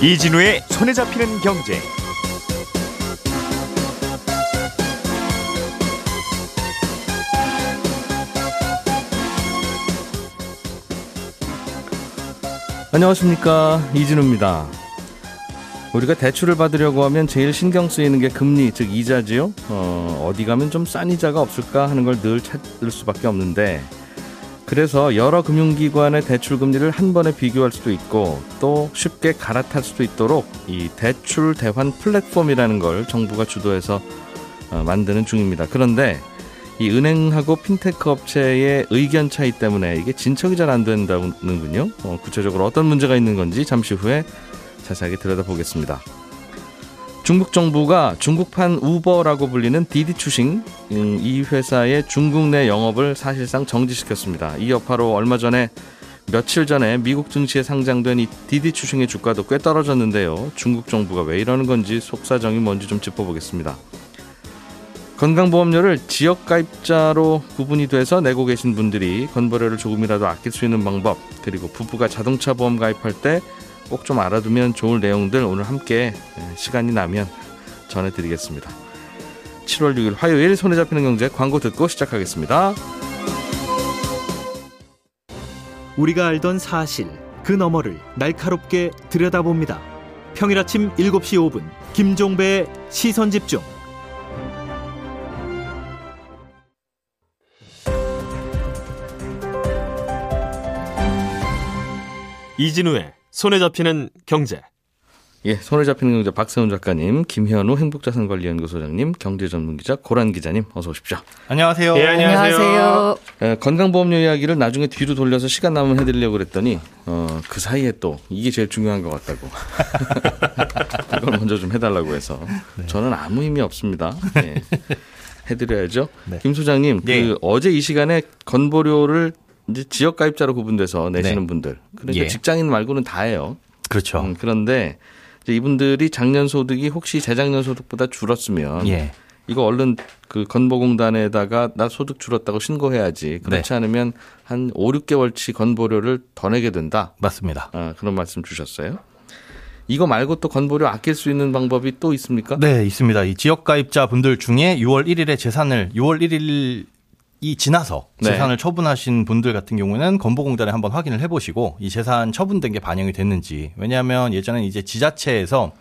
이진우의 손에 잡히는 경제. 안녕하십니까 이진우입니다. 우리가 대출을 받으려고 하면 제일 신경 쓰이는 게 금리 즉 이자지요. 어, 어디 가면 좀 싼 이자가 없을까 하는 걸 늘 찾을 수밖에 없는데 그래서 여러 금융기관의 대출 금리를 한 번에 비교할 수도 있고 또 쉽게 갈아탈 수도 있도록 이 대출 대환 플랫폼이라는 걸 정부가 주도해서 어, 만드는 중입니다. 그런데 이 은행하고 핀테크 업체의 의견 차이 때문에 이게 진척이 잘 안 된다는군요. 어, 구체적으로 어떤 문제가 있는 건지 잠시 후에 자세하게 들여다보겠습니다. 중국 정부가 중국판 우버라고 불리는 디디 추싱 음, 이 회사의 중국 내 영업을 사실상 정지시켰습니다. 이 여파로 얼마 전에 며칠 전에 미국 증시에 상장된 이 디디 추싱의 주가도 꽤 떨어졌는데요. 중국 정부가 왜 이러는 건지 속사정이 뭔지 좀 짚어보겠습니다. 건강보험료를 지역가입자로 구분이 돼서 내고 계신 분들이 건보료를 조금이라도 아낄 수 있는 방법 그리고 부부가 자동차 보험 가입할 때 꼭 좀 알아두면 좋을 내용들 오늘 함께 시간이 나면 전해드리겠습니다. 7월 6일 화요일 손에 잡히는 경제 광고 듣고 시작하겠습니다. 우리가 알던 사실 그 너머를 날카롭게 들여다봅니다. 평일 아침 7시 5분 김종배의 시선 집중. 이진우의 손에 잡히는 경제. 예, 손에 잡히는 경제 박세훈 작가님, 김현우 행복자산관리연구소장님, 경제전문기자 고란 기자님 어서 오십시오. 안녕하세요. 예, 안녕하세요. 에, 건강보험료 이야기를 나중에 뒤로 돌려서 시간 남으면 해드리려고 그랬더니 어, 그 사이에 또 이게 제일 중요한 것 같다고 이걸 먼저 좀 해달라고 해서 저는 아무 힘이 없습니다. 예. 해드려야죠. 네. 김 소장님, 예. 그 어제 이 시간에 건보료를 이제 지역 가입자로 구분돼서 내시는 네. 분들, 그러니까 예. 직장인 말고는 다예요. 그렇죠. 음, 그런데 이분들이 작년 소득이 혹시 재작년 소득보다 줄었으면 예. 이거 얼른 그 건보공단에다가 나 소득 줄었다고 신고해야지. 그렇지 네. 않으면 한 5, 6개월치 건보료를 더 내게 된다. 맞습니다. 아, 그런 말씀 주셨어요. 이거 말고 또 건보료 아낄 수 있는 방법이 또 있습니까? 네, 있습니다. 이 지역 가입자 분들 중에 6월 1일에 재산을 6월 1일 이 지나서 네. 재산을 처분하신 분들 같은 경우에는 건보공단에 한번 확인을 해보시고 이 재산 처분된 게 반영이 됐는지 왜냐하면 예전에 이제 지자체에서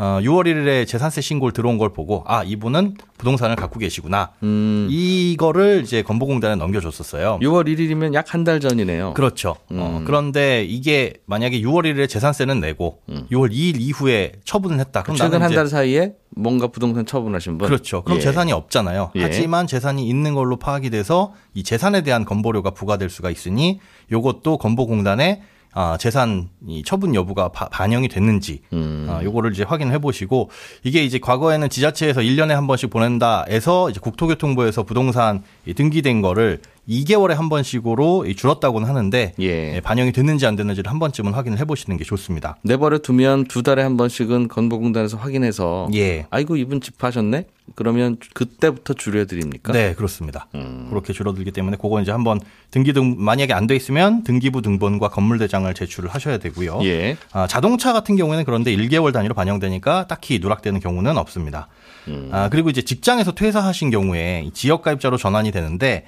어, 6월 1일에 재산세 신고를 들어온 걸 보고 아 이분은 부동산을 갖고 계시구나 음, 이거를 이제 건보공단에 넘겨줬었어요. 6월 1일이면 약 한 달 전이네요. 그렇죠. 어, 음. 그런데 이게 만약에 6월 1일에 재산세는 내고 6월 2일 이후에 처분을 했다. 그럼 음. 최근 한 달 사이에 뭔가 부동산 처분하신 분. 그렇죠. 그럼 예. 재산이 없잖아요. 예. 하지만 재산이 있는 걸로 파악이 돼서 이 재산에 대한 건보료가 부과될 수가 있으니 요것도 건보공단에 아, 재산 이 처분 여부가 바- 반영이 됐는지 음. 아, 요거를 이제 확인을 해보시고 이게 이제 과거에는 지자체에서 1년에 한 번씩 보낸다 해서 이제 국토교통부에서 부동산 이 등기된 거를 2개월에 한 번씩으로 이 줄었다고는 하는데 예. 예, 반영이 됐는지 안 됐는지를 한 번쯤은 확인을 해보시는 게 좋습니다. 내버려 두면 두 달에 한 번씩은 건보공단에서 확인해서 예. 아이고 이분 집 파셨네? 그러면 그때부터 줄여드립니까? 네, 그렇습니다. 음. 그렇게 줄어들기 때문에 그거 이제 한번 등기 등 만약에 안 돼 있으면 등기부 등본과 건물대장을 제출을 하셔야 되고요. 예. 아, 자동차 같은 경우에는 그런데 1개월 단위로 반영되니까 딱히 누락되는 경우는 없습니다. 음. 아, 그리고 이제 직장에서 퇴사하신 경우에 이 지역 가입자로 전환이 되는데 에,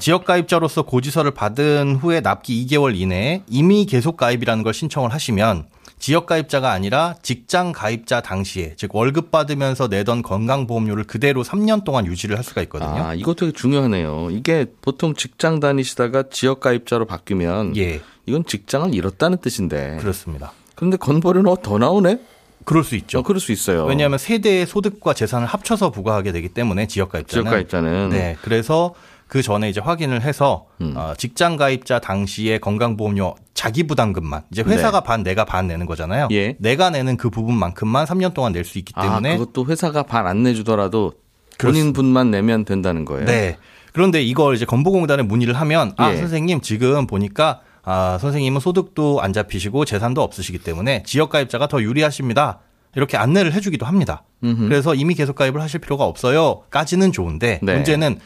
지역 가입자로서 고지서를 받은 후에 납기 2개월 이내에 이미 계속 가입이라는 걸 신청을 하시면 지역 가입자가 아니라 직장 가입자 당시에 즉 월급 받으면서 내던 건강보험료를 그대로 3년 동안 유지를 할 수가 있거든요. 아, 되게 중요하네요. 이게 보통 직장 다니시다가 지역 가입자로 바뀌면 예, 이건 직장을 잃었다는 뜻인데. 그렇습니다. 그런데 건보료는 더 나오네? 그럴 수 있죠. 어, 그럴 수 있어요. 왜냐하면 세대의 소득과 재산을 합쳐서 부과하게 되기 때문에 지역가입자는 지역 가입자는 네, 그래서 그 전에 이제 확인을 해서 음. 어, 직장 가입자 당시에 건강보험료 자기 부담금만 이제 회사가 반 내가 반 내는 거잖아요. 네. 예. 내가 내는 그 부분만큼만 3년 동안 낼 수 있기 아, 때문에 그것도 회사가 반 안 내주더라도 본인 분만 내면 된다는 거예요. 네. 그런데 이걸 이제 건보공단에 문의를 하면 아 예. 선생님 지금 보니까 아 선생님은 소득도 안 잡히시고 재산도 없으시기 때문에 지역 가입자가 더 유리하십니다. 이렇게 안내를 해주기도 합니다. 그래서 이미 계속 가입을 하실 필요가 없어요.까지는 좋은데 네. 문제는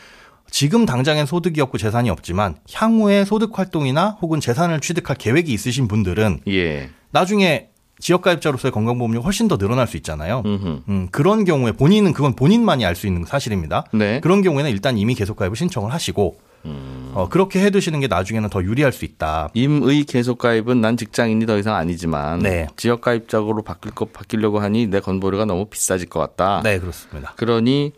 지금 당장엔 소득이 없고 재산이 없지만 향후에 소득 활동이나 혹은 재산을 취득할 계획이 있으신 분들은 예. 나중에 지역가입자로서의 건강보험료가 훨씬 더 늘어날 수 있잖아요. 음흠. 음, 그런 경우에 본인은 그건 본인만이 알 수 있는 사실입니다. 네. 그런 경우에는 일단 이미 계속가입을 신청을 하시고 음. 어, 그렇게 해두시는 게 나중에는 더 유리할 수 있다. 임의 계속 가입은 난 직장인이 더 이상 아니지만 네. 지역 가입자로 바뀔 것 바뀌려고 하니 내 건보료가 너무 비싸질 것 같다. 네, 그렇습니다. 그러니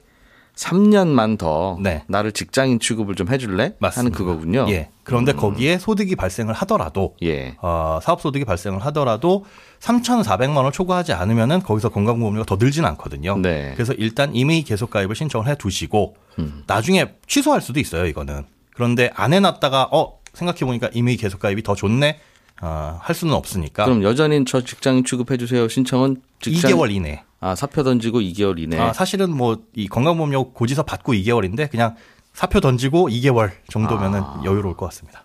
3년만 더 네. 나를 직장인 취급을 좀 해줄래? 하는 맞습니다. 그거군요. 예. 그런데 거기에 소득이 발생을 하더라도 예. 어, 사업 소득이 발생을 하더라도 3,400만 원을 초과하지 않으면은 거기서 건강보험료가 더 늘지는 않거든요. 네. 그래서 일단 임의 계속 가입을 신청을 해 두시고 음. 나중에 취소할 수도 있어요, 이거는. 그런데 안 해놨다가 어 생각해 보니까 임의 계속 가입이 더 좋네. 어, 할 수는 없으니까 그럼 여전히 저 직장인 취급해 주세요. 신청은 직장 2개월 이내. 아 사표 던지고 2개월 이내. 아, 사실은 뭐 이 건강보험료 고지서 받고 2개월인데 그냥 사표 던지고 2개월 정도면은 아. 여유로울 것 같습니다.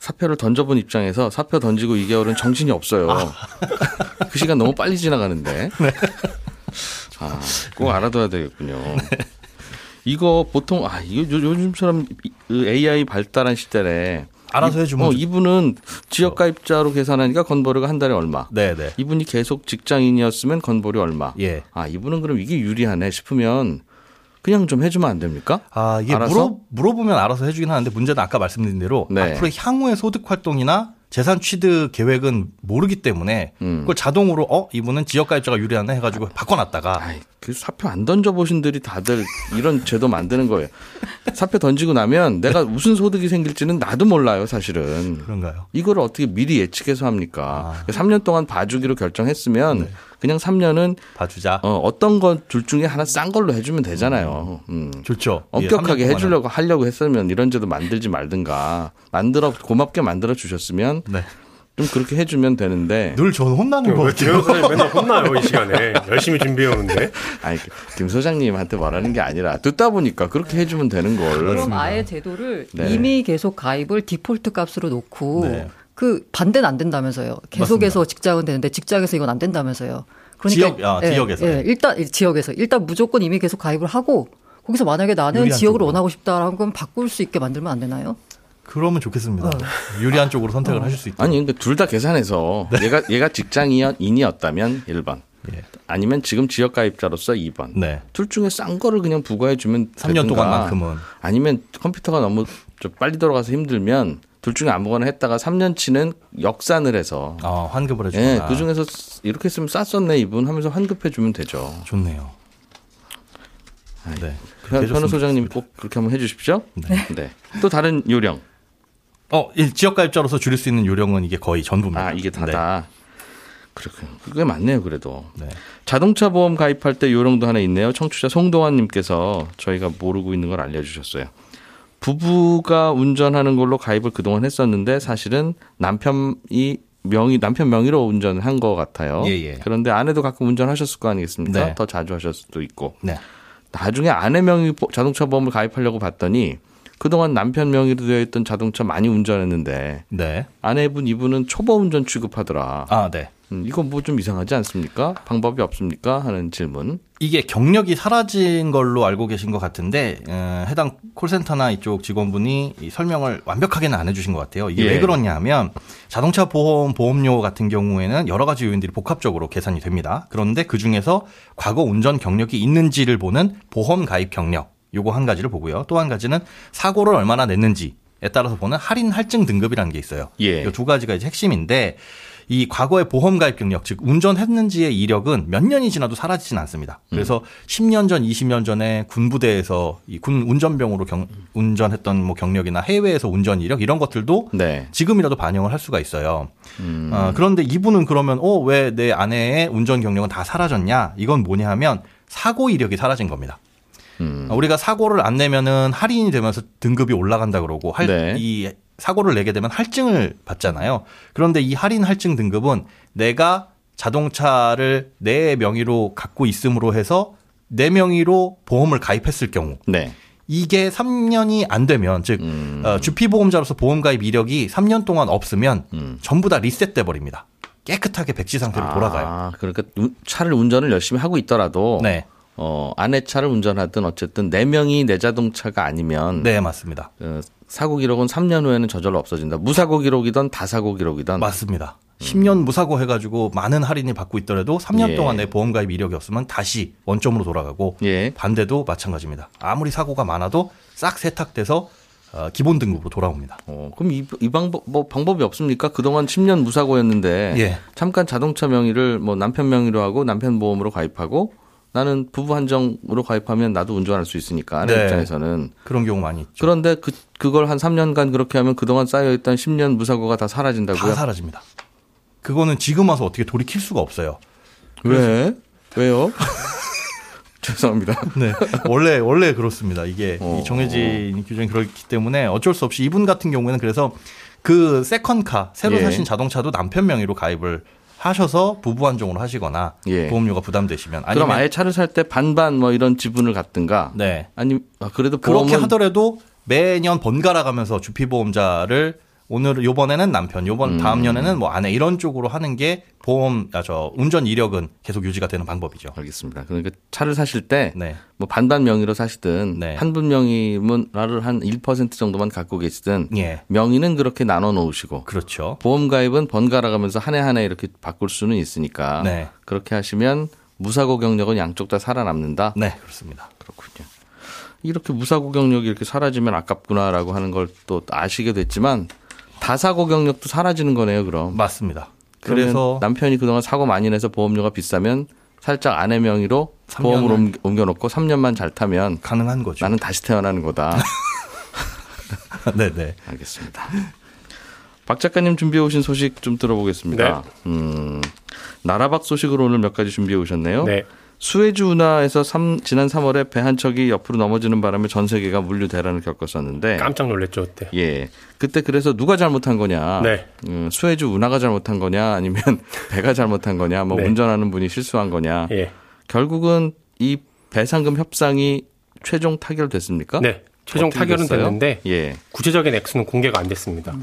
사표를 던져본 입장에서 사표 던지고 2개월은 정신이 없어요. 아. 그 시간 너무 빨리 지나가는데. 네. 아, 꼭 알아둬야 되겠군요. 이거 보통 아 이거 요- 요즘처럼 이- AI 발달한 시대에 알아서 이- 해주면 어, 좋- 이분은 지역 가입자로 계산하니까 건보료가 한 달에 얼마. 네, 네. 이분이 계속 직장인이었으면 건보료 얼마. 예. 아 이분은 그럼 이게 유리하네 싶으면 그냥 좀 해주면 안 됩니까? 아, 이게 알아서? 물어, 물어 보면 알아서 해주긴 하는데 문제는 아까 말씀드린 대로 네. 앞으로 향후의 소득 활동이나 재산 취득 계획은 모르기 때문에 음. 그걸 자동으로 어 이분은 지역 가입자가 유리하네 해가지고 바꿔놨다가 아이, 그 사표 안 던져보신 들이 다들 이런 제도 만드는 거예요. 사표 던지고 나면 내가 무슨 소득이 생길지는 나도 몰라요, 사실은. 그런가요? 이걸 어떻게 미리 예측해서 합니까? 아. 3년 동안 봐주기로 결정했으면 네. 그냥 3년은 봐주자. 어, 어떤 것 둘 중에 하나 싼 걸로 해주면 되잖아요. 음. 좋죠. 예, 엄격하게 3년 동안은. 해주려고 하려고 했으면 이런 제도 만들지 말든가 만들어 고맙게 만들어 주셨으면 네. 좀 그렇게 해주면 되는데 늘 저는 혼나는 거왜 같아요. 맨날 혼나요 이 시간에 열심히 준비해 오는데 아니 김 소장님한테 말하는 게 아니라 듣다 보니까 그렇게 해주면 되는 걸. 그럼 아예 제도를 네. 이미 계속 가입을 디폴트 값으로 놓고 네. 그 반대는 안 된다면서요. 계속해서 직장은 되는데 직장에서 이건 안 된다면서요. 그러니까 지역, 아, 예, 지역에서. 예, 일단 이 지역에서 일단 무조건 이미 계속 가입을 하고 거기서 만약에 나는 지역을 쪽으로. 원하고 싶다라는 건 바꿀 수 있게 만들면 안 되나요? 그러면 좋겠습니다. 유리한 쪽으로 선택을 하실 수 있도록. 아니 그러니까 둘다 계산해서 얘가 얘가 직장인이었다면 1번 예. 아니면 지금 지역 가입자로서 2번 네. 둘 중에 싼 거를 그냥 부과해 주면 3년 동안만큼은. 아니면 컴퓨터가 너무 좀 빨리 돌아가서 힘들면 둘 중에 아무거나 했다가 3년치는 역산을 해서 어, 환급을 해주거나. 예, 그 중에서 이렇게 했으면 쌌었네 이분 하면서 환급해 주면 되죠. 좋네요. 네. 현, 되셨으면 현우 소장님 꼭 그렇게 한번 해주십시오. 네. 또 다른 요령. 어, 이 지역가입자로서 줄일 수 있는 요령은 이게 거의 전부입니다. 아 이게 다다. 그렇군요. 그게 맞네요. 그래도 네. 자동차 보험 가입할 때 요령도 하나 있네요. 청취자 송동환님께서 저희가 모르고 있는 걸 알려주셨어요. 부부가 운전하는 걸로 가입을 그동안 했었는데 사실은 남편이 명의 남편 명의로 운전을 한것 같아요. 예, 예. 그런데 아내도 가끔 운전하셨을 거 아니겠습니까? 네. 더 자주 하셨을 수도 있고. 네. 나중에 아내 명의 보- 자동차 보험을 가입하려고 봤더니 그동안 남편 명의로 되어 있던 자동차 많이 운전했는데 네. 아내분 이분은 초보 운전 취급하더라. 아, 네. 음, 이거 뭐좀 이상하지 않습니까? 방법이 없습니까? 하는 질문. 이게 경력이 사라진 걸로 알고 계신 것 같은데 어, 해당 콜센터나 이쪽 직원분이 이 설명을 완벽하게는 안 해주신 것 같아요. 이게 예. 왜 그러냐면 자동차 보험 보험료 같은 경우에는 여러 가지 요인들이 복합적으로 계산이 됩니다. 그런데 그 중에서 과거 운전 경력이 있는지를 보는 보험 가입 경력 요거 한 가지를 보고요. 또 한 가지는 사고를 얼마나 냈는지에 따라서 보는 할인 할증 등급이라는 게 있어요. 예. 이두 가지가 이제 핵심인데 이 과거의 보험 가입 경력, 즉 운전했는지의 이력은 몇 년이 지나도 사라지진 않습니다. 그래서 10년 전, 20년 전에 군부대에서 이 군 운전병으로 경, 운전했던 뭐 경력이나 해외에서 운전 이력 이런 것들도 네. 지금이라도 반영을 할 수가 있어요. 음. 어, 그런데 이분은 그러면 어 왜 내 아내의 운전 경력은 다 사라졌냐? 이건 뭐냐 하면 사고 이력이 사라진 겁니다. 음. 어, 우리가 사고를 안 내면은 할인이 되면서 등급이 올라간다 그러고 할, 네. 이 사고를 내게 되면 할증을 받잖아요. 그런데 이 할인 할증 등급은 내가 자동차를 내 명의로 갖고 있음으로 해서 내 명의로 보험을 가입했을 경우 네. 이게 3년이 안 되면 즉 음. 어, 주피 보험자로서 보험 가입 이력이 3년 동안 없으면 음. 전부 다 리셋돼 버립니다. 깨끗하게 백지 상태로 돌아가요. 아, 그러니까 우- 차를 운전을 열심히 하고 있더라도 네, 어, 아내 차를 운전하든 어쨌든 네 명이 내 자동차가 아니면 네 맞습니다. 어, 사고 기록은 3년 후에는 저절로 없어진다. 무사고 기록이든 다사고 기록이든 맞습니다. 10년 무사고 해가지고 많은 할인을 받고 있더라도 3년 예. 동안 내 보험 가입 이력이 없으면 다시 원점으로 돌아가고 예. 반대도 마찬가지입니다. 아무리 사고가 많아도 싹 세탁돼서 어, 기본 등급으로 돌아옵니다. 어, 그럼 이, 이 방법, 뭐 방법이 없습니까? 그동안 10년 무사고였는데 예. 잠깐 자동차 명의를 뭐 남편 명의로 하고 남편 보험으로 가입하고 나는 부부 한정으로 가입하면 나도 운전할 수 있으니까 아내 네. 입장에서는 그런 경우 많이 있죠. 그런데 그 그걸 한 3년간 그렇게 하면 그동안 쌓여있던 10년 무사고가 다 사라진다고요? 다 사라집니다. 그거는 지금 와서 어떻게 돌이킬 수가 없어요. 왜? 왜요? 죄송합니다. 네. 원래, 원래 그렇습니다. 이게 어. 이 정해진 규정이 그렇기 때문에 어쩔 수 없이 이분 같은 경우에는 그래서 그 세컨카, 새로 예. 사신 자동차도 남편 명의로 가입을 하셔서 부부 한정으로 하시거나 예. 보험료가 부담되시면 그럼 아니면 아예 차를 살 때 반반 뭐 이런 지분을 갖든가 네. 아니 아, 그래도 그렇게 보험은 하더라도 매년 번갈아 가면서 주피보험자를 오늘 요번에는 남편, 요번 음. 다음 년에는 뭐 아내 이런 쪽으로 하는 게 보험 아 저 운전 이력은 계속 유지가 되는 방법이죠. 알겠습니다. 그러니까 차를 사실 때뭐 네. 반반 명의로 사시든 네. 한분 명의를 한 1% 정도만 갖고 계시든 예. 명의는 그렇게 나눠 놓으시고 그렇죠. 보험 가입은 번갈아 가면서 한 해 한 해 이렇게 바꿀 수는 있으니까 네. 그렇게 하시면 무사고 경력은 양쪽 다 살아남는다. 네, 그렇습니다. 그렇군요. 이렇게 무사고 경력이 이렇게 사라지면 아깝구나라고 하는 걸 또 아시게 됐지만 다사고 경력도 사라지는 거네요, 그럼. 맞습니다. 그래서 남편이 그동안 사고 많이 내서 보험료가 비싸면 살짝 아내 명의로. 옮겨- 옮겨놓고 3년만 잘 타면 가능한 거죠. 나는 다시 태어나는 거다. 네, 네. 알겠습니다. 박 작가님 준비해 오신 소식 좀 들어보겠습니다. 네. 음, 나라박 소식으로 오늘 몇 가지 준비해 오셨네요. 네. 수에즈 운하에서 삼- 지난 3월에 배 한 척이 옆으로 넘어지는 바람에 전 세계가 물류 대란을 겪었었는데 깜짝 놀랐죠 그때. 예. 그때 그래서 누가 잘못한 거냐? 네. 음, 수에즈 운하가 잘못한 거냐? 아니면 배가 잘못한 거냐? 뭐 네. 운전하는 분이 실수한 거냐? 예. 결국은 이 배상금 협상이 최종 타결됐습니까? 네. 최종 타결은 됐어요? 됐는데 예. 구체적인 액수는 공개가 안 됐습니다.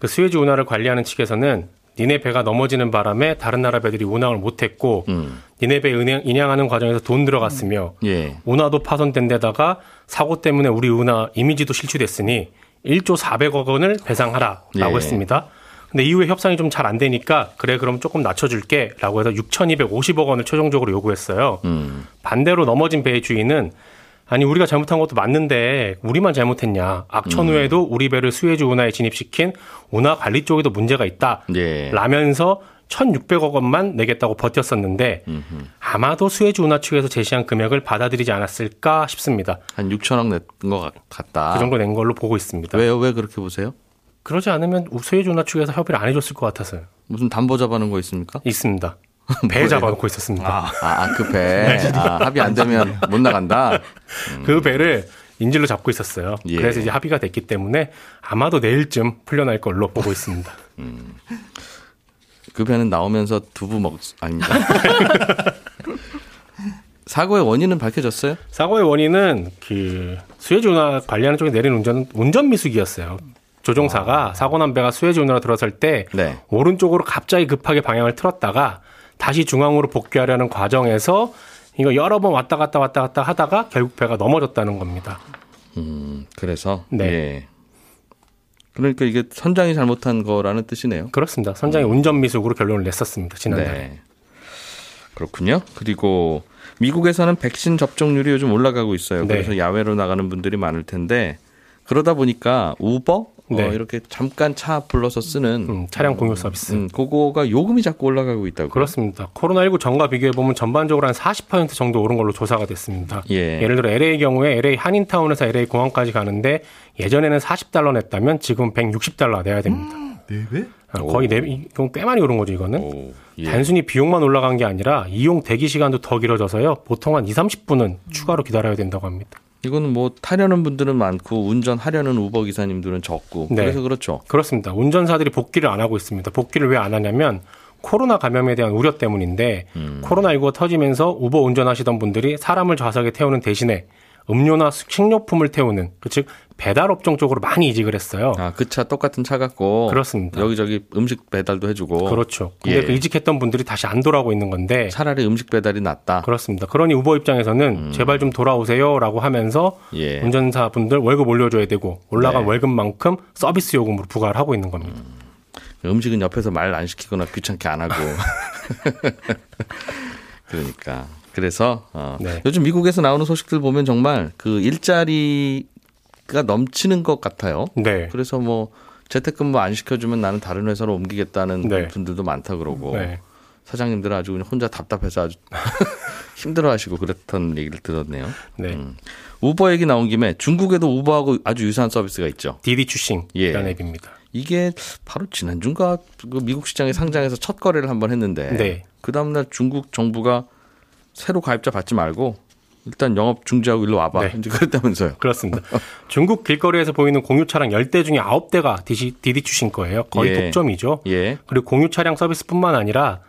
그 스웨즈 운하를 관리하는 측에서는 니네 배가 넘어지는 바람에 다른 나라 배들이 운항을 못했고 음. 니네 배 은행 인양하는 과정에서 돈 들어갔으며 예. 운하도 파손된 데다가 사고 때문에 우리 운하 이미지도 실추됐으니 1조 400억 원을 배상하라라고 예. 했습니다. 근데 이후에 협상이 좀 잘 안 되니까 그래 그럼 조금 낮춰줄게라고 해서 6,250억 원을 최종적으로 요구했어요. 음. 반대로 넘어진 배의 주인은 아니 우리가 잘못한 것도 맞는데 우리만 잘못했냐 악천 후에도 우리 배를 수에즈 운하에 진입시킨 운하 관리 쪽에도 문제가 있다 예. 라면서 1,600억 원만 내겠다고 버텼었는데 아마도 수에즈 운하 측에서 제시한 금액을 받아들이지 않았을까 싶습니다. 한 6천억 냈던 것 같- 같다. 그 정도 낸 걸로 보고 있습니다. 왜요? 왜 그렇게 보세요? 그러지 않으면 수에즈 운하 측에서 협의를 안 해줬을 것 같아서요. 무슨 담보 잡아놓은 거 있습니까? 있습니다. 배 잡아놓고 있었습니다. 아, 아, 그 배. 아, 합의 안 되면 못 나간다. 그 배를 인질로 잡고 있었어요. 예. 그래서 이제 합의가 됐기 때문에 아마도 내일쯤 풀려날 걸로 보고 있습니다. 그 배는 나오면서 두부 먹, 아닙니다. 사고의 원인은 밝혀졌어요? 사고의 원인은 그 수에즈 운하 관리하는 쪽에 내린 운전 운전 미숙이었어요. 조종사가 사고 난 배가 수에즈 운하로 들어설 때 네. 오른쪽으로 갑자기 급하게 방향을 틀었다가 다시 중앙으로 복귀하려는 과정에서 이거 여러 번 왔다 갔다 왔다 갔다 하다가 결국 배가 넘어졌다는 겁니다. 음, 그래서. 네. 예. 그러니까 이게 선장이 잘못한 거라는 뜻이네요. 그렇습니다. 선장이 운전 미숙으로 결론을 냈었습니다. 지난달에. 네. 그렇군요. 그리고 미국에서는 백신 접종률이 요즘 올라가고 있어요. 네. 그래서 야외로 나가는 분들이 많을 텐데 그러다 보니까 우버 네. 어, 이렇게 잠깐 차 불러서 쓰는 음, 차량 공유 서비스. 음, 그거가 요금이 자꾸 올라가고 있다고. 그렇습니다. 코로나19 전과 비교해 보면 전반적으로 한 40% 정도 오른 걸로 조사가 됐습니다. 예. 예를 들어 LA 경우에 LA 한인타운에서 LA 공항까지 가는데 예전에는 40달러 냈다면 지금 160달러 내야 됩니다. 네 배? 아, 거의 네, 이건 꽤 많이 오른 거죠, 이거는. 오, 예. 단순히 비용만 올라간 게 아니라 이용 대기 시간도 더 길어져서요. 보통 한 2, 30분은 추가로 기다려야 된다고 합니다. 이거는 뭐 타려는 분들은 많고 운전하려는 우버 기사님들은 적고 네. 그래서 그렇죠. 그렇습니다. 운전사들이 복귀를 안 하고 있습니다. 복귀를 왜 안 하냐면 코로나 감염에 대한 우려 때문인데 음. 코로나19가 터지면서 우버 운전하시던 분들이 사람을 좌석에 태우는 대신에 음료나 식료품을 태우는 그즉 배달 업종 쪽으로 많이 이직을 했어요. 아, 그 차 똑같은 차 갖고 그렇습니다. 여기저기 음식 배달도 해주고 그렇죠. 근데 예. 그 이직했던 분들이 다시 안 돌아오고 있는 건데 차라리 음식 배달이 낫다. 그렇습니다. 그러니 우버 입장에서는 제발 좀 돌아오세요라고 하면서 음. 예. 운전사분들 월급 올려줘야 되고 올라간 네. 월급만큼 서비스 요금으로 부과를 하고 있는 겁니다. 음 식은 옆에서 말 안 시키거나 귀찮게 안 하고. 그러니까. 그래서 어, 네. 요즘 미국에서 나오는 소식들 보면 정말 그 일자리 가 넘치는 것 같아요. 네. 그래서 뭐 재택근무 안 시켜주면 나는 다른 회사로 옮기겠다는 네. 분들도 많다 그러고 네. 사장님들은 아주 그냥 혼자 답답해서 아주 힘들어하시고 그랬던 얘기를 들었네요. 네. 음. 우버 얘기 나온 김에 중국에도 우버하고 아주 유사한 서비스가 있죠. 디디 추싱이라는 예. 앱입니다. 이게 바로 지난주인가 그 미국 시장에 상장해서 첫 거래를 한번 했는데 네. 그 다음날 중국 정부가 새로 가입자 받지 말고 일단 영업 중지하고 일로 와봐. 네. 이제 그랬다면서요. 그렇습니다. 중국 길거리에서 보이는 공유 차량 10대 중에 9대가 디디 추싱 거예요. 거의 예. 독점이죠. 예. 그리고 공유 차량 서비스뿐만 아니라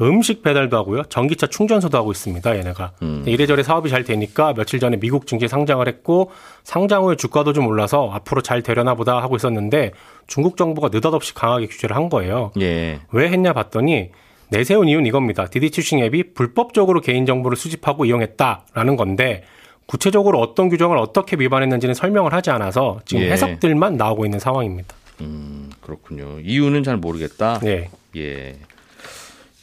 음식 배달도 하고요. 전기차 충전소도 하고 있습니다. 얘네가. 음. 이래저래 사업이 잘 되니까 며칠 전에 미국 증시에 상장을 했고 상장 후에 주가도 좀 올라서 앞으로 잘 되려나 보다 하고 있었는데 중국 정부가 느닷없이 강하게 규제를 한 거예요. 예. 왜 했냐 봤더니 내세운 이유는 이겁니다. 디디 추싱 앱이 불법적으로 개인 정보를 수집하고 이용했다라는 건데 구체적으로 어떤 규정을 어떻게 위반했는지는 설명을 하지 않아서 지금 예. 해석들만 나오고 있는 상황입니다. 음, 그렇군요. 이유는 잘 모르겠다. 네. 예.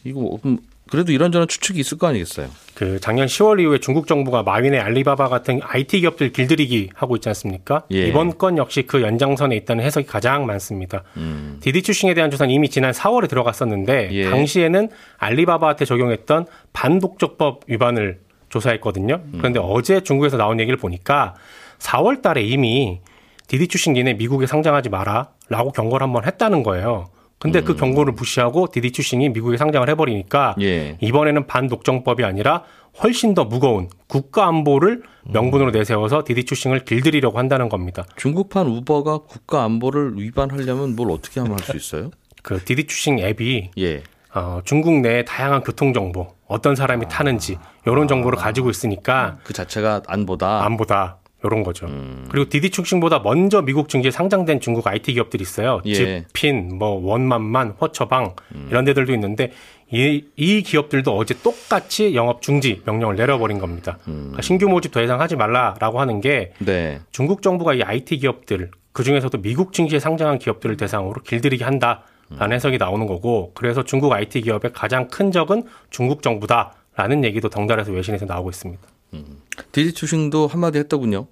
이거 음, 그래도 이런저런 추측이 있을 거 아니겠어요. 그 작년 10월 이후에 중국 정부가 마윈의 알리바바 같은 IT 기업들 길들이기 하고 있지 않습니까? 예. 이번 건 역시 그 연장선에 있다는 해석이 가장 많습니다. 음. 디디 추싱에 대한 조사는 이미 지난 4월에 들어갔었는데 예. 당시에는 알리바바한테 적용했던 반독점법 위반을 조사했거든요. 그런데 어제 중국에서 나온 얘기를 보니까 4월 달에 이미 디디 추싱 니네 미국에 상장하지 마라 라고 경고를 한번 했다는 거예요. 근데 그 경고를 무시하고 디디 추싱이 미국에 상장을 해버리니까 예. 이번에는 반독점법이 아니라 훨씬 더 무거운 국가 안보를 명분으로 내세워서 디디 추싱을 길들이려고 한다는 겁니다. 중국판 우버가 국가 안보를 위반하려면 뭘 어떻게 하면 할 수 있어요? 그 디디 추싱 앱이 예. 어, 중국 내 다양한 교통 정보, 어떤 사람이 타는지 이런 정보를 가지고 있으니까 그 자체가 안보다. 안보다 이런 거죠. 그리고 디디추싱보다 먼저 미국 증시에 상장된 중국 IT 기업들이 있어요. 예. 집핀, 뭐 원만만, 허처방 이런 데들도 있는데 이, 이 기업들도 어제 똑같이 영업 중지 명령을 내려버린 겁니다. 그러니까 신규 모집 더 이상 하지 말라라고 하는 게 네. 중국 정부가 이 IT 기업들 그 중에서도 미국 증시에 상장한 기업들을 대상으로 길들이게 한다 라는 해석이 나오는 거고 그래서 중국 IT 기업의 가장 큰 적은 중국 정부다라는 얘기도 덩달아서 외신에서 나오고 있습니다. 디지 추싱도 한마디 했더군요.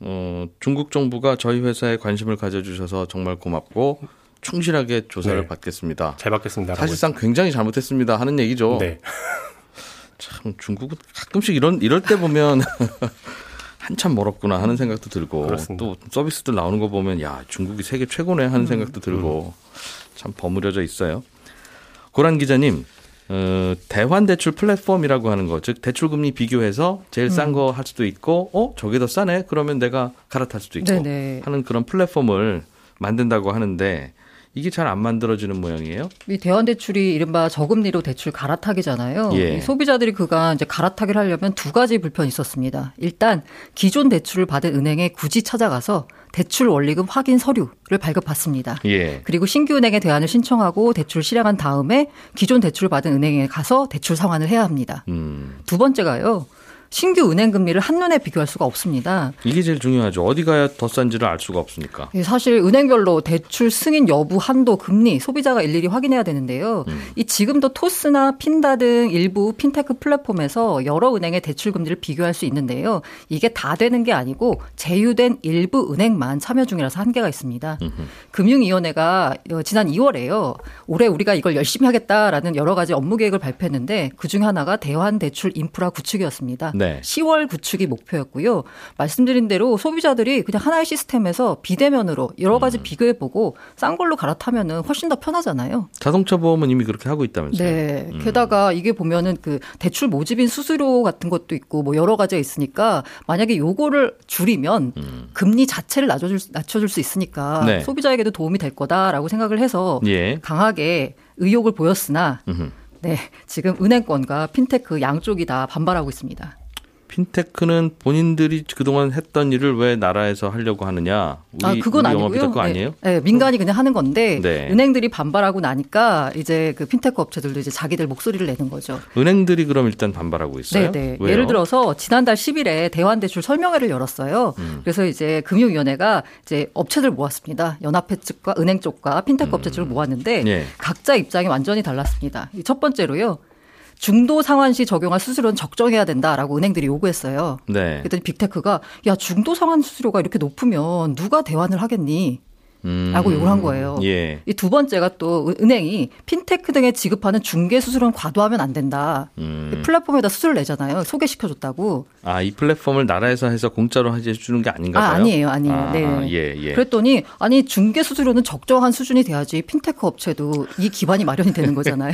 어, 중국 정부가 저희 회사에 관심을 가져주셔서 정말 고맙고 충실하게 조사를 네. 받겠습니다. 잘 받겠습니다. 사실상 굉장히 잘못했습니다 하는 얘기죠. 네. 참 중국은 가끔씩 이런 이럴 때 보면 한참 멀었구나 하는 생각도 들고 그렇습니다. 또 서비스들 나오는 거 보면 야 중국이 세계 최고네 하는 생각도 들고 참 버무려져 있어요. 고란 기자님. 어, 대환 대출 플랫폼이라고 하는 거, 즉 대출 금리 비교해서 제일 싼 거 할 수도 있고, 어 저게 더 싸네. 그러면 내가 갈아탈 수도 있고 네네. 하는 그런 플랫폼을 만든다고 하는데 이게 잘 안 만들어지는 모양이에요. 이 대환 대출이 이른바 저금리로 대출 갈아타기잖아요. 예. 이 소비자들이 그간 이제 갈아타기를 하려면 두 가지 불편이 있었습니다. 일단 기존 대출을 받은 은행에 굳이 찾아가서 대출 원리금 확인 서류를 발급받습니다. 예. 그리고 신규 은행에 대안을 신청하고 대출 실행한 다음에 기존 대출을 받은 은행에 가서 대출 상환을 해야 합니다. 음. 두 번째가요. 신규 은행 금리를 한눈에 비교할 수가 없습니다. 이게 제일 중요하죠. 어디 가야 더 싼지를 알 수가 없으니까. 예, 사실 은행별로 대출 승인 여부, 한도, 금리 소비자가 일일이 확인해야 되는데요. 이 지금도 토스나 핀다 등 일부 핀테크 플랫폼에서 여러 은행의 대출 금리를 비교할 수 있는데요. 이게 다 되는 게 아니고 제휴된 일부 은행만 참여 중이라서 한계가 있습니다. 금융위원회가 어, 지난 2월에요. 올해 우리가 이걸 열심히 하겠다라는 여러 가지 업무 계획을 발표했는데 그 중에 하나가 대환 대출 인프라 구축이었습니다. 네. 10월 구축이 목표였고요. 말씀드린 대로 소비자들이 그냥 하나의 시스템에서 비대면으로 여러 음. 가지 비교해보고 싼 걸로 갈아타면은 훨씬 더 편하잖아요. 자동차 보험은 이미 그렇게 하고 있다면서요. 네. 게다가 이게 보면은 그 대출 모집인 수수료 같은 것도 있고 뭐 여러 가지가 있으니까 만약에 요거를 줄이면 금리 자체를 낮춰줄, 수- 낮춰줄 수 있으니까 네. 소비자에게도 도움이 될 거다라고 생각을 해서 예. 강하게 의욕을 보였으나 음흠. 네. 지금 은행권과 핀테크 양쪽이 다 반발하고 있습니다. 핀테크는 본인들이 그동안 했던 일을 왜 나라에서 하려고 하느냐? 우리, 아, 그건 우리 아니고요. 네, 아니에요? 네, 민간이 그냥 하는 건데 네. 은행들이 반발하고 나니까 이제 그 핀테크 업체들도 이제 자기들 목소리를 내는 거죠. 은행들이 그럼 일단 반발하고 있어요. 네, 네. 예를 들어서 지난달 10일에 대환대출 설명회를 열었어요. 음. 그래서 이제 금융위원회가 이제 업체들 모았습니다. 연합회 측과 은행 쪽과 핀테크 업체 측을 모았는데 예. 각자 입장이 완전히 달랐습니다. 이첫 번째로요. 중도 상환 시 적용할 수수료는 적정해야 된다라고 은행들이 요구했어요. 네. 그랬더니 빅테크가 야 중도 상환 수수료가 이렇게 높으면 누가 대환을 하겠니? 음. 라고 요구를 한 거예요. 예. 이 두 번째가 또 은행이 핀테크 등에 지급하는 중개 수수료는 과도하면 안 된다. 음. 플랫폼에다 수수료를 내잖아요. 소개시켜줬다고. 아, 이 플랫폼을 나라에서 해서 공짜로 해 주는 게 아닌가 아, 봐요. 아니에요, 아니에요. 아, 네. 예, 예. 그랬더니 아니 중개 수수료는 적정한 수준이 돼야지 핀테크 업체도 이 기반이 마련이 되는 거잖아요.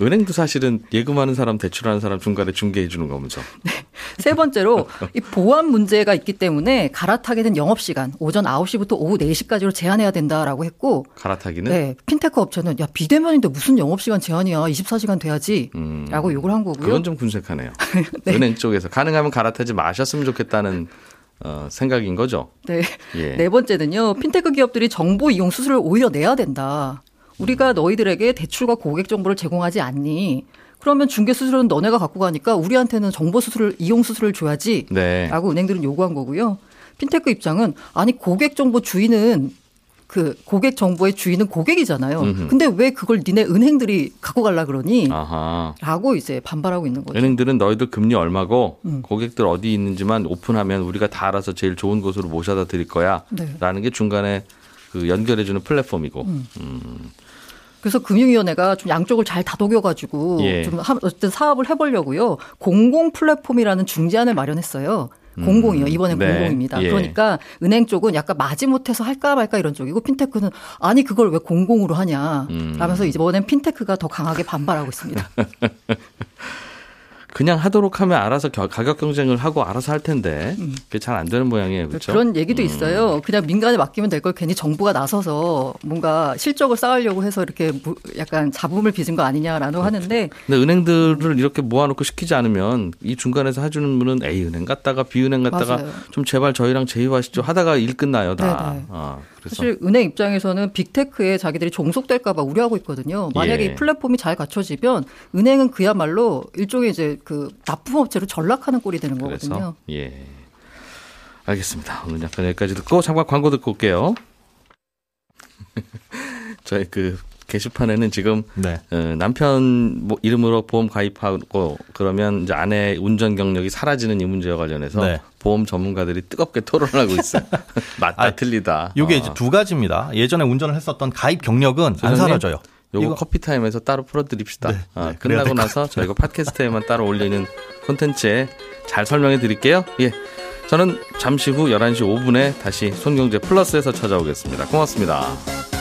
은행도 사실은 예금하는 사람, 대출하는 사람 중간에 중개해 주는 거면서. 세 번째로 이 보안 문제가 있기 때문에 갈아타기는 영업 시간 오전 9시부터 오후 4시까지로 제한해 야 된다라고 했고 갈아타기는 네, 핀테크 업체는 야 비대면인데 무슨 영업 시간 제한이야 24시간 돼야지라고 음. 요구를 한 거고요. 그건 좀 군색하네요. 네. 은행 쪽에서 가능하면 갈아타지 마셨으면 좋겠다는 어, 생각인 거죠. 네. 예. 네 번째는요. 핀테크 기업들이 정보 이용 수수료를 오히려 내야 된다. 우리가 너희들에게 대출과 고객 정보를 제공하지 않니? 그러면 중개 수수료는 너네가 갖고 가니까 우리한테는 정보 수수료를 이용 수수료를 줘야지. 네. 라고 은행들은 요구한 거고요. 핀테크 입장은 아니 고객 정보 주인은 그 고객 정보의 주인은 고객이잖아요. 음흠. 근데 왜 그걸 니네 은행들이 갖고 갈라 그러니? 아하. 라고 이제 반발하고 있는 거죠. 은행들은 너희들 금리 얼마고 음. 고객들 어디 있는지만 오픈하면 우리가 다 알아서 제일 좋은 곳으로 모셔다 드릴 거야. 네. 라는 게 중간에 그 연결해 주는 플랫폼이고. 음. 그래서 금융위원회가 좀 양쪽을 잘 다독여가지고 예. 좀 하- 어쨌든 사업을 해보려고요. 공공 플랫폼이라는 중재안을 마련했어요. 공공이요. 이번엔 네. 공공입니다. 예. 그러니까 은행 쪽은 약간 마지못해서 할까 말까 이런 쪽이고 핀테크는 아니 그걸 왜 공공으로 하냐. 음. 라면서 이번엔 핀테크가 더 강하게 반발하고 있습니다. 그냥 하도록 하면 알아서 겨- 가격 경쟁을 하고 알아서 할 텐데 그게 잘 안 되는 모양이에요. 그렇죠? 음. 그런 얘기도 음. 있어요. 그냥 민간에 맡기면 될 걸 괜히 정부가 나서서 뭔가 실적을 쌓으려고 해서 이렇게 무- 약간 잡음을 빚은 거 아니냐라고 그렇죠. 하는데 근데 은행들을 이렇게 모아놓고 시키지 않으면 이 중간에서 해주는 분은 A 은행 갔다가 B 은행 갔다가 맞아요. 좀 제발 저희랑 제휴하시죠 하다가 일 끝나요 다. 네네. 아, 그래서 사실 은행 입장에서는 빅테크에 자기들이 종속될까봐 우려하고 있거든요. 만약에 예. 이 플랫폼이 잘 갖춰지면 은행은 그야말로 일종의 이제 그 납품업체로 전락하는 꼴이 되는 거거든요. 예. 알겠습니다. 오늘 약간 여기까지 듣고 잠깐 광고 듣고 올게요. 저희 그 게시판에는 지금 네. 어, 남편 뭐 이름으로 보험 가입하고 그러면 이제 아내 운전 경력이 사라지는 이 문제와 관련해서 네. 보험 전문가들이 뜨겁게 토론을 하고 있어요. 맞다 아, 틀리다. 이게 어. 이제 두 가지입니다. 예전에 운전을 했었던 가입 경력은 안 소장님? 사라져요. 요거 이거- 커피 타임에서 따로 풀어드립시다. 네, 아, 네, 끝나고 나서 저희가 팟캐스트에만 따로 올리는 콘텐츠에 잘 설명해 드릴게요. 예. 저는 잠시 후 11시 5분에 다시 손경제 플러스에서 찾아오겠습니다. 고맙습니다.